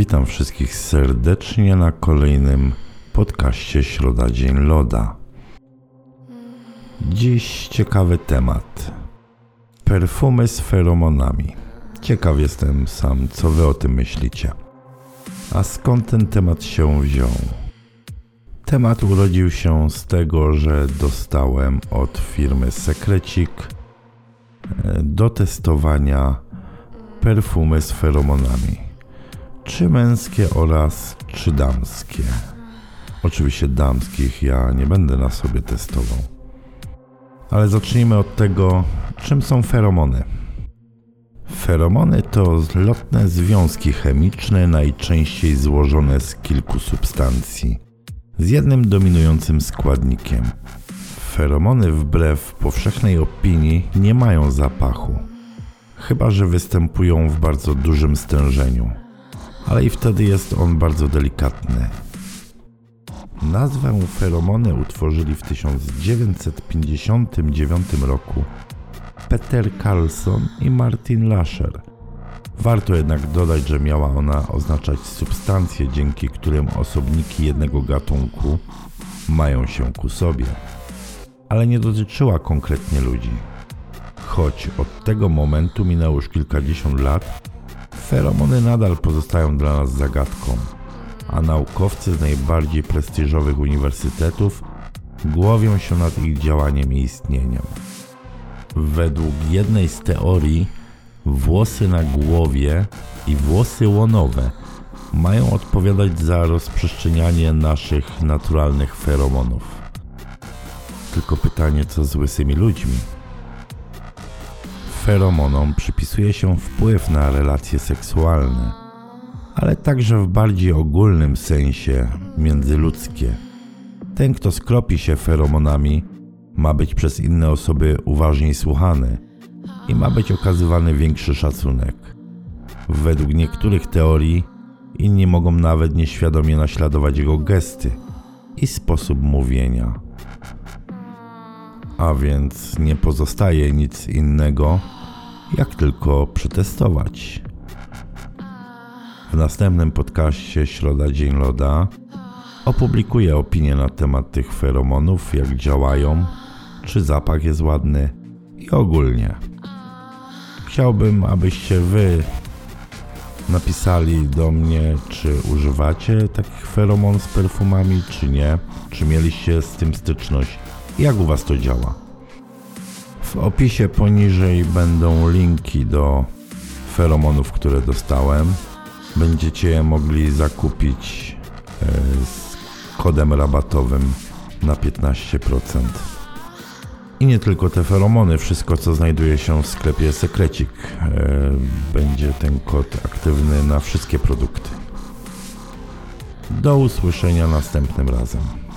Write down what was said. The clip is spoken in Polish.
Witam wszystkich serdecznie na kolejnym podcaście Środa Dzień Loda. Dziś ciekawy temat. Perfumy z feromonami. Ciekaw jestem sam, co wy o tym myślicie. A skąd ten temat się wziął? Temat urodził się z tego, że dostałem od firmy Sekrecik e, do testowania perfumy z feromonami czy męskie oraz czy damskie. Oczywiście damskich ja nie będę na sobie testował. Ale zacznijmy od tego, czym są feromony. Feromony to zlotne związki chemiczne, najczęściej złożone z kilku substancji, z jednym dominującym składnikiem. Feromony, wbrew powszechnej opinii, nie mają zapachu, chyba że występują w bardzo dużym stężeniu ale i wtedy jest on bardzo delikatny. Nazwę feromony utworzyli w 1959 roku Peter Carlson i Martin Lasher. Warto jednak dodać, że miała ona oznaczać substancje, dzięki którym osobniki jednego gatunku mają się ku sobie, ale nie dotyczyła konkretnie ludzi. Choć od tego momentu minęło już kilkadziesiąt lat, Feromony nadal pozostają dla nas zagadką, a naukowcy z najbardziej prestiżowych uniwersytetów głowią się nad ich działaniem i istnieniem. Według jednej z teorii, włosy na głowie i włosy łonowe mają odpowiadać za rozprzestrzenianie naszych naturalnych feromonów. Tylko pytanie, co z łysymi ludźmi? Feromonom przypisuje się wpływ na relacje seksualne, ale także w bardziej ogólnym sensie międzyludzkie. Ten, kto skropi się feromonami, ma być przez inne osoby uważniej słuchany i ma być okazywany większy szacunek. Według niektórych teorii inni mogą nawet nieświadomie naśladować jego gesty i sposób mówienia. A więc nie pozostaje nic innego, jak tylko przetestować. W następnym podcaście Środa Dzień Loda opublikuję opinię na temat tych feromonów, jak działają, czy zapach jest ładny i ogólnie. Chciałbym, abyście wy napisali do mnie, czy używacie takich feromon z perfumami, czy nie, czy mieliście z tym styczność, jak u was to działa. W opisie poniżej będą linki do feromonów, które dostałem. Będziecie je mogli zakupić e, z kodem rabatowym na 15%. I nie tylko te feromony, wszystko co znajduje się w sklepie Sekrecik. E, będzie ten kod aktywny na wszystkie produkty. Do usłyszenia następnym razem.